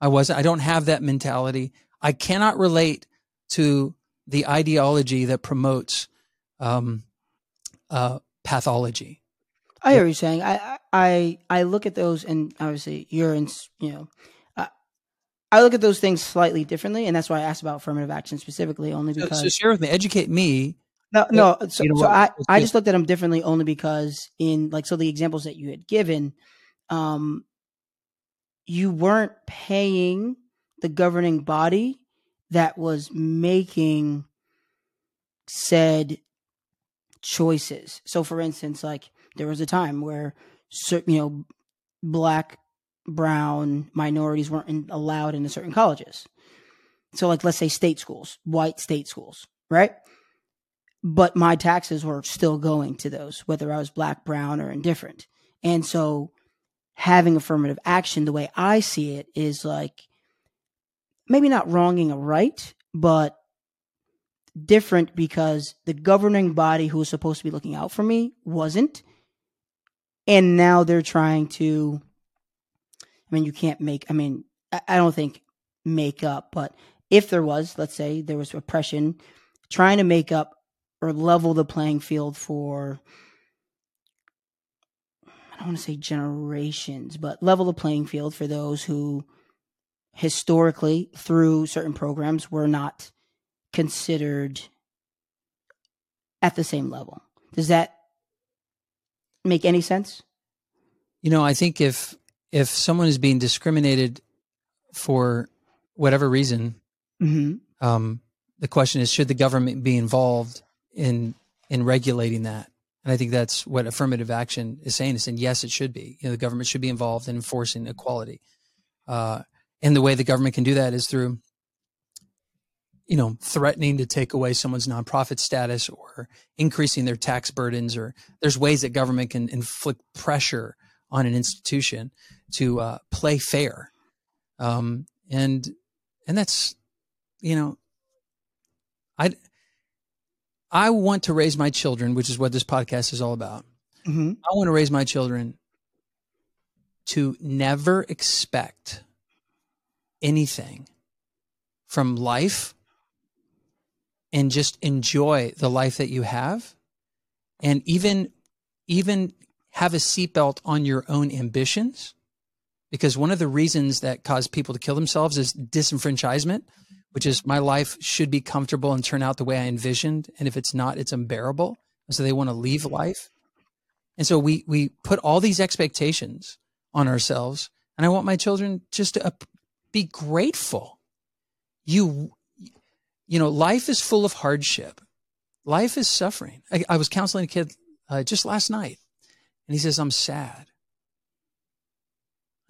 I wasn't. I don't have that mentality. I cannot relate to the ideology that promotes um, uh, pathology. I hear you're saying. I, I, I look at those and obviously you're in, you know, I, I look at those things slightly differently. And that's why I asked about affirmative action specifically, only because so share with me, educate me. No, no. So, you know so? I, I just looked at them differently only because in like so the examples that you had given, um, you weren't paying the governing body that was making said choices. So, for instance, like there was a time where, certain, you know, black, brown minorities weren't in, allowed into certain colleges. So, like, let's say state schools, white state schools, right? But my taxes were still going to those, whether I was black, brown, or indifferent. And so, having affirmative action, the way I see it, is like maybe not wronging a right, but different because the governing body who was supposed to be looking out for me wasn't. And now they're trying to, I mean, you can't make, I mean, I don't think make up, but if there was, let's say there was oppression, trying to make up or level the playing field for, I don't want to say generations, but level the playing field for those who historically, through certain programs, were not considered at the same level. Does that make any sense? You know, I think if if someone is being discriminated for whatever reason, mm-hmm. um, the question is, should the government be involved in in regulating that? And I think that's what affirmative action is saying. Is saying yes, it should be. You know, the government should be involved in enforcing equality. Uh, and the way the government can do that is through you know, threatening to take away someone's nonprofit status or increasing their tax burdens, or there's ways that government can inflict pressure on an institution to uh, play fair, um, and and that's you know, I I want to raise my children, which is what this podcast is all about. Mm-hmm. I want to raise my children to never expect anything from life and just enjoy the life that you have. And even even have a seatbelt on your own ambitions because one of the reasons that cause people to kill themselves is disenfranchisement which is my life should be comfortable and turn out the way i envisioned. And if it's not it's unbearable. And so they want to leave life. And so we we put all these expectations on ourselves. And i want my children just to be grateful. You you know, life is full of hardship. Life is suffering. I, I was counseling a kid uh, just last night, and he says, I'm sad.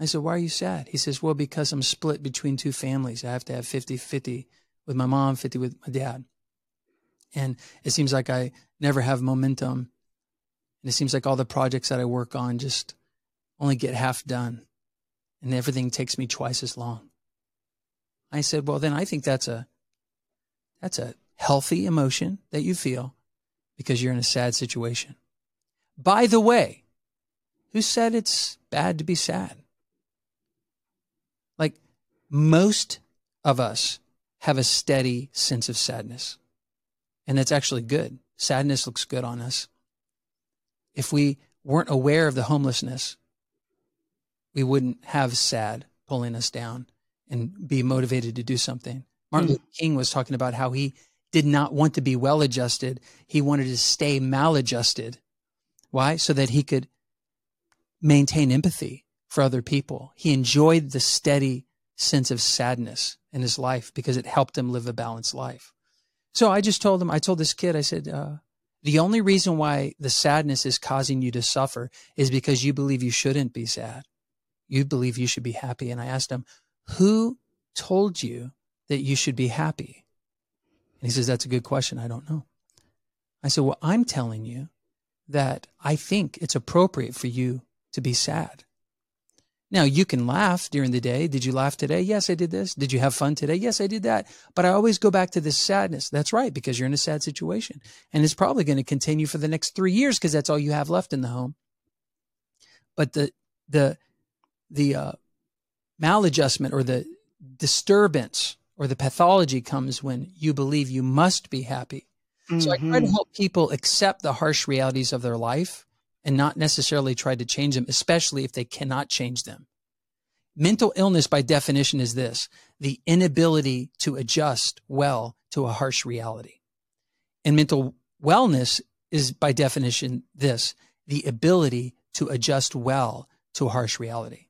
I said, Why are you sad? He says, Well, because I'm split between two families. I have to have 50 50 with my mom, 50 with my dad. And it seems like I never have momentum. And it seems like all the projects that I work on just only get half done. And everything takes me twice as long. I said, Well, then I think that's a that's a healthy emotion that you feel because you're in a sad situation. By the way, who said it's bad to be sad? Like most of us have a steady sense of sadness. And that's actually good. Sadness looks good on us. If we weren't aware of the homelessness, we wouldn't have sad pulling us down and be motivated to do something. Martin mm. Luther King was talking about how he did not want to be well adjusted. He wanted to stay maladjusted. Why? So that he could maintain empathy for other people. He enjoyed the steady sense of sadness in his life because it helped him live a balanced life. So I just told him, I told this kid, I said, uh, the only reason why the sadness is causing you to suffer is because you believe you shouldn't be sad. You believe you should be happy. And I asked him, who told you that you should be happy? And he says, That's a good question. I don't know. I said, Well, I'm telling you that I think it's appropriate for you to be sad. Now, you can laugh during the day. Did you laugh today? Yes, I did this. Did you have fun today? Yes, I did that. But I always go back to this sadness. That's right, because you're in a sad situation. And it's probably going to continue for the next three years because that's all you have left in the home. But the, the, the uh, maladjustment or the disturbance or the pathology comes when you believe you must be happy. Mm-hmm. So I try to mm-hmm. help people accept the harsh realities of their life and not necessarily try to change them, especially if they cannot change them. Mental illness, by definition, is this the inability to adjust well to a harsh reality. And mental wellness is, by definition, this the ability to adjust well to a harsh reality.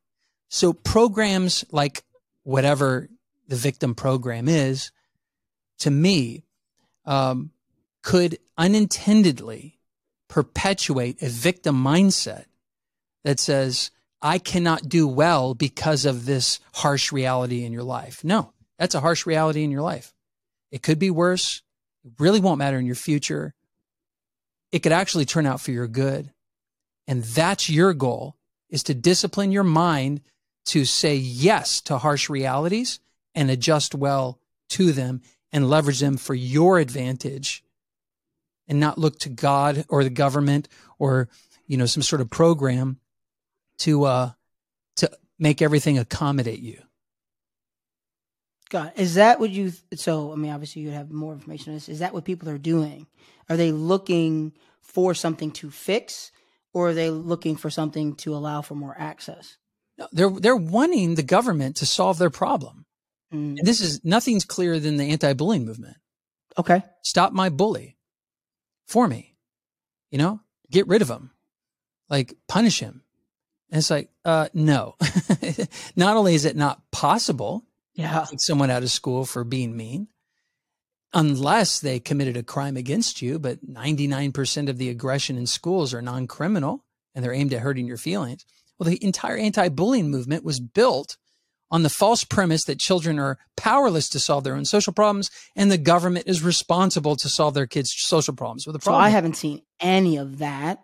So programs like whatever the victim program is, to me, um, could unintendedly perpetuate a victim mindset that says, I cannot do well because of this harsh reality in your life. No, that's a harsh reality in your life. It could be worse. It really won't matter in your future. It could actually turn out for your good. And that's your goal is to discipline your mind to say yes to harsh realities and adjust well to them and leverage them for your advantage and not look to God or the government or, you know, some sort of program to, uh, to make everything accommodate you. God, is that what you? So, I mean, obviously, you have more information on this. Is that what people are doing? Are they looking for something to fix, or are they looking for something to allow for more access? No, they're they're wanting the government to solve their problem. Mm. This is nothing's clearer than the anti-bullying movement. Okay, stop my bully for me. You know, get rid of him, like punish him. And it's like, uh, no. *laughs* not only is it not possible, yeah. take someone out of school for being mean, unless they committed a crime against you. But 99% of the aggression in schools are non criminal and they're aimed at hurting your feelings. Well, the entire anti bullying movement was built on the false premise that children are powerless to solve their own social problems and the government is responsible to solve their kids' social problems. Well, the problem. So I haven't seen any of that.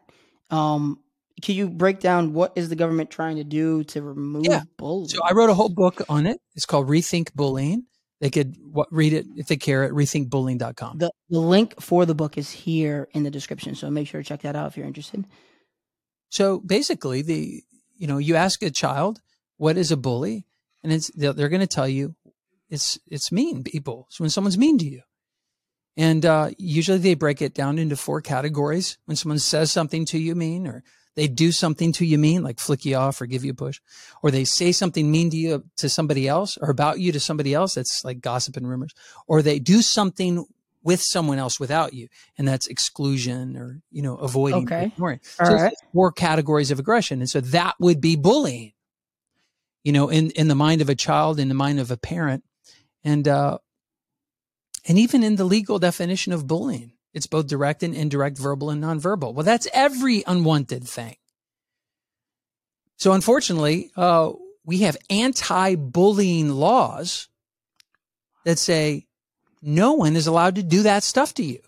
Um, can you break down what is the government trying to do to remove yeah. bullying? So I wrote a whole book on it. It's called Rethink Bullying. They could what, read it if they care at rethinkbullying.com. The, the link for the book is here in the description. So make sure to check that out if you're interested. So basically, the you know you ask a child what is a bully, and it's they're, going to tell you it's it's mean people. So when someone's mean to you, and uh, usually they break it down into four categories. When someone says something to you mean, or they do something to you mean, like flick you off or give you a push, or they say something mean to you to somebody else or about you to somebody else. That's like gossip and rumors, or they do something with someone else without you, and that's exclusion or you know avoiding. Okay. Ignoring. All so right. Four categories of aggression, and so that would be bullying. You know, in in the mind of a child, in the mind of a parent, and uh, and even in the legal definition of bullying it's both direct and indirect, verbal and nonverbal. Well, that's every unwanted thing. So unfortunately, uh, we have anti-bullying laws that say no one is allowed to do that stuff to you.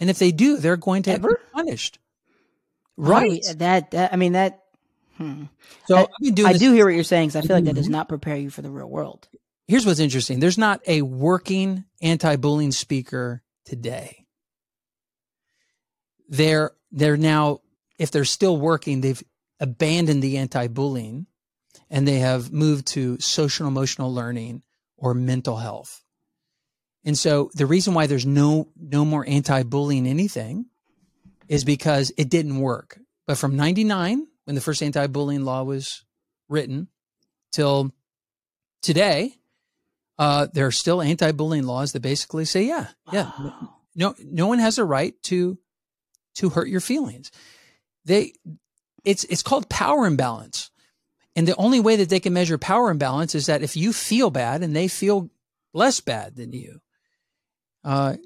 And if they do, they're going to Ever? be punished. Right. That, that, I mean, that, hmm. So I, I do hear what you're saying. Cause I feel like that does mm-hmm. not prepare you for the real world. Here's what's interesting. There's not a working anti-bullying speaker today they're they're now if they're still working, they've abandoned the anti-bullying and they have moved to social emotional learning or mental health. And so the reason why there's no no more anti-bullying anything is because it didn't work. But from 99 when the first anti-bullying law was written till today uh, there are still anti-bullying laws that basically say yeah yeah wow. no no one has a right to to hurt your feelings. They, it's, it's called power imbalance. And the only way that they can measure power imbalance is that if you feel bad and they feel less bad than you. Uh,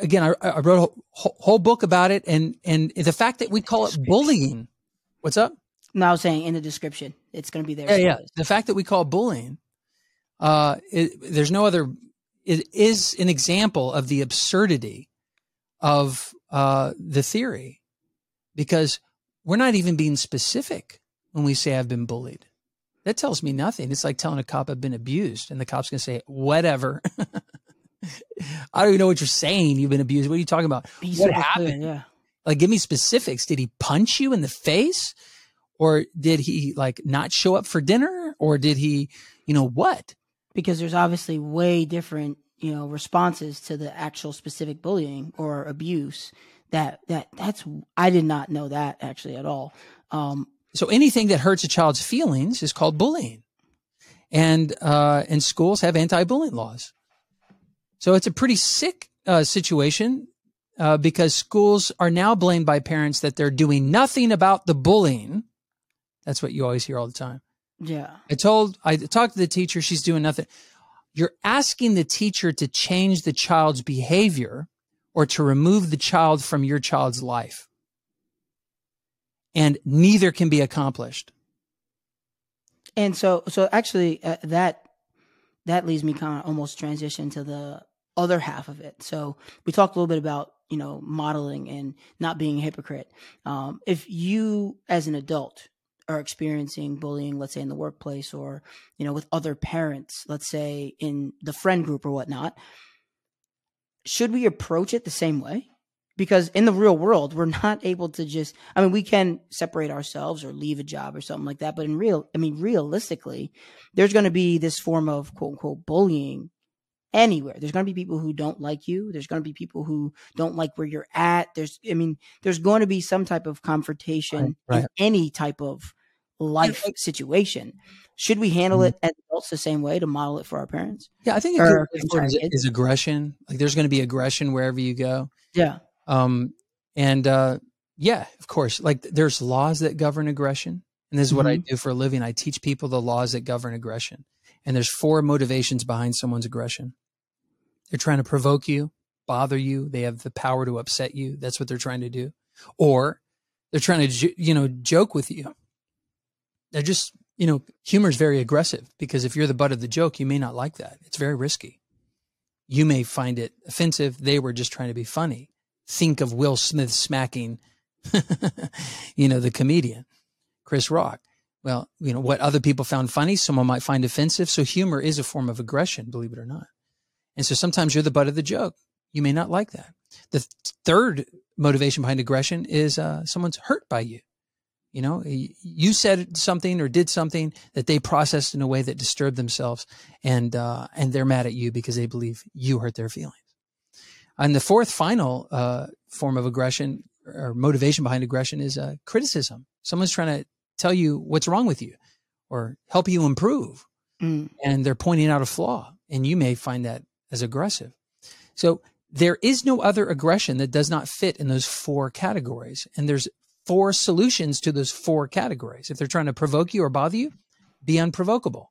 again, I, I wrote a whole, whole, book about it, and and the fact that we call it bullying. What's up? No, I was saying in the description, it's going to be there. Yeah, yeah. The fact that we call bullying, uh, it, there's no other. It is an example of the absurdity of uh, the theory because we're not even being specific when we say I've been bullied. That tells me nothing. It's like telling a cop I've been abused, and the cop's going to say, whatever. *laughs* I don't even know what you're saying. You've been abused. What are you talking about? Be what happened? Yeah. Like, give me specifics. Did he punch you in the face? Or did he like not show up for dinner? Or did he, you know, what? Because there's obviously way different you know responses to the actual specific bullying or abuse that that that's i did not know that actually at all um, so anything that hurts a child's feelings is called bullying and uh, and schools have anti-bullying laws so it's a pretty sick uh, situation uh, because schools are now blamed by parents that they're doing nothing about the bullying that's what you always hear all the time Yeah. I told, I talked to the teacher. She's doing nothing. You're asking the teacher to change the child's behavior or to remove the child from your child's life. And neither can be accomplished. And so, so actually, uh, that that leads me kind of almost transition to the other half of it. So we talked a little bit about you know modeling and not being a hypocrite. Um, if you, as an adult, are experiencing bullying, let's say in the workplace or you know with other parents, let's say in the friend group or whatnot, should we approach it the same way? Because in the real world, we're not able to just, I mean, we can separate ourselves or leave a job or something like that. But in real, I mean, realistically, there's going to be this form of quote unquote bullying anywhere. There's going to be people who don't like you. There's going to be people who don't like where you're at. There's, I mean, there's going to be some type of confrontation Right, right. in any type of life situation. Should we handle Mhm. it as adults the same way to model it for our parents? Yeah, I think a Or- good I'm word sorry, is, is aggression. Like there's going to be aggression wherever you go. Yeah. Um, and uh, yeah, of course, like there's laws that govern aggression. And this is what I Mhm. do for a living. I teach people the laws that govern aggression. And there's four motivations behind someone's aggression. They're trying to provoke you, bother you. They have the power to upset you. That's what they're trying to do. Or they're trying to, you know, joke with you. They're just, you know, humor is very aggressive because if you're the butt of the joke, you may not like that. It's very risky. You may find it offensive. They were just trying to be funny. Think of Will Smith smacking, *laughs* you know, the comedian, Chris Rock. Well, you know, what other people found funny, someone might find offensive. So humor is a form of aggression, believe it or not. And so sometimes you're the butt of the joke. You may not like that. The th- third motivation behind aggression is uh, someone's hurt by you. You know, you said something or did something that they processed in a way that disturbed themselves, and uh, and they're mad at you because they believe you hurt their feelings. And the fourth, final uh, form of aggression or motivation behind aggression is uh, criticism. Someone's trying to tell you what's wrong with you or help you improve, Mm. and they're pointing out a flaw, and you may find that as aggressive. So there is no other aggression that does not fit in those four categories. And there's four solutions to those four categories. If they're trying to provoke you or bother you, be unprovocable,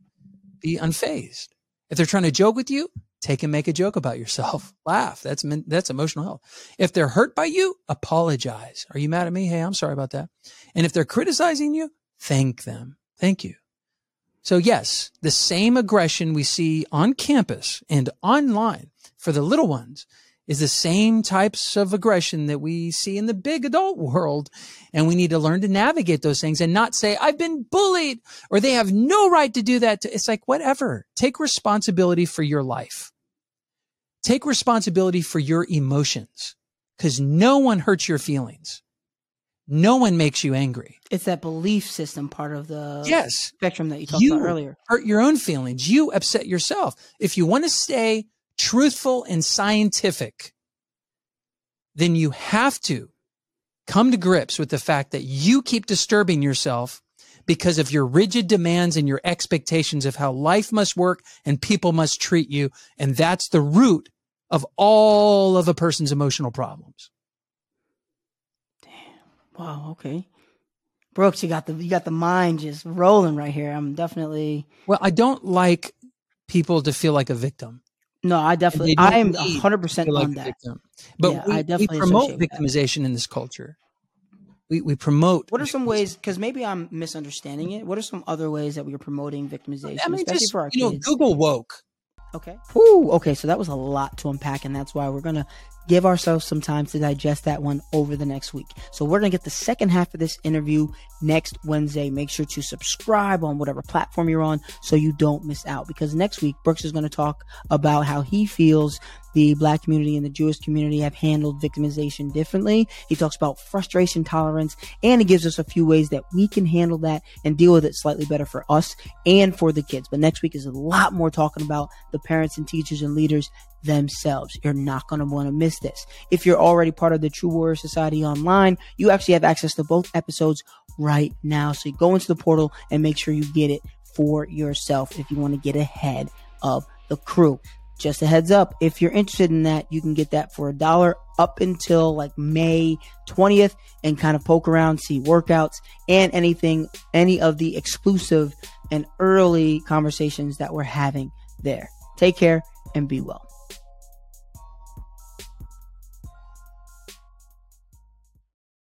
be unfazed. If they're trying to joke with you, take and make a joke about yourself. *laughs* Laugh. That's that's emotional health. If they're hurt by you, apologize. Are you mad at me? Hey, I'm sorry about that. And if they're criticizing you, thank them. Thank you. So yes, the same aggression we see on campus and online for the little ones is the same types of aggression that we see in the big adult *laughs* world. And we need to learn to navigate those things and not say, I've been bullied or they have no right to do that. It's like, whatever. Take responsibility for your life. Take responsibility for your emotions because no one hurts your feelings. No one makes you angry. It's that belief system part of the Yes. spectrum that you talked You- about earlier. hurt your own feelings. You upset yourself. If you want to stay truthful and scientific, then you have to come to grips with the fact that you keep disturbing yourself because of your rigid demands and your expectations of how life must work and people must treat you. And that's the root of all of a person's emotional problems. Wow. Okay. Brooks, you got the you got the mind just rolling right here. I'm definitely Well, I don't like people to feel like a victim. no. I definitely I am 100 percent on that. victim. But Yeah, we, I we promote with that. victimization in this culture. We, we promote. What are some ways? Because maybe I'm misunderstanding it. What are some other ways that we are promoting victimization, I mean, especially just, for our you know, kids? Google woke. Okay. Whew, okay, so that was a lot to unpack, and that's why we're gonna give ourselves some time to digest that one over the next week. So we're gonna get the second half of this interview next Wednesday. Make sure to subscribe on whatever platform you're on so you don't miss out. Because next week Brooks is gonna talk about how he feels the black community and the Jewish community have handled victimization differently. He talks about frustration tolerance and he gives us a few ways that we can handle that and deal with it slightly better for us and for the kids. But next week is a lot more talking about the parents and teachers and leaders themselves. You're not going to want to miss this. If you're already part of the True Warrior Society online, you actually have access to both episodes right now. So go into the portal and make sure you get it for yourself if you want to get ahead of the crew. Just a heads up, if you're interested in that, you can get that for a dollar up until like May 20th and kind of poke around, see workouts and anything, any of the exclusive and early conversations that we're having there. Take care and be well.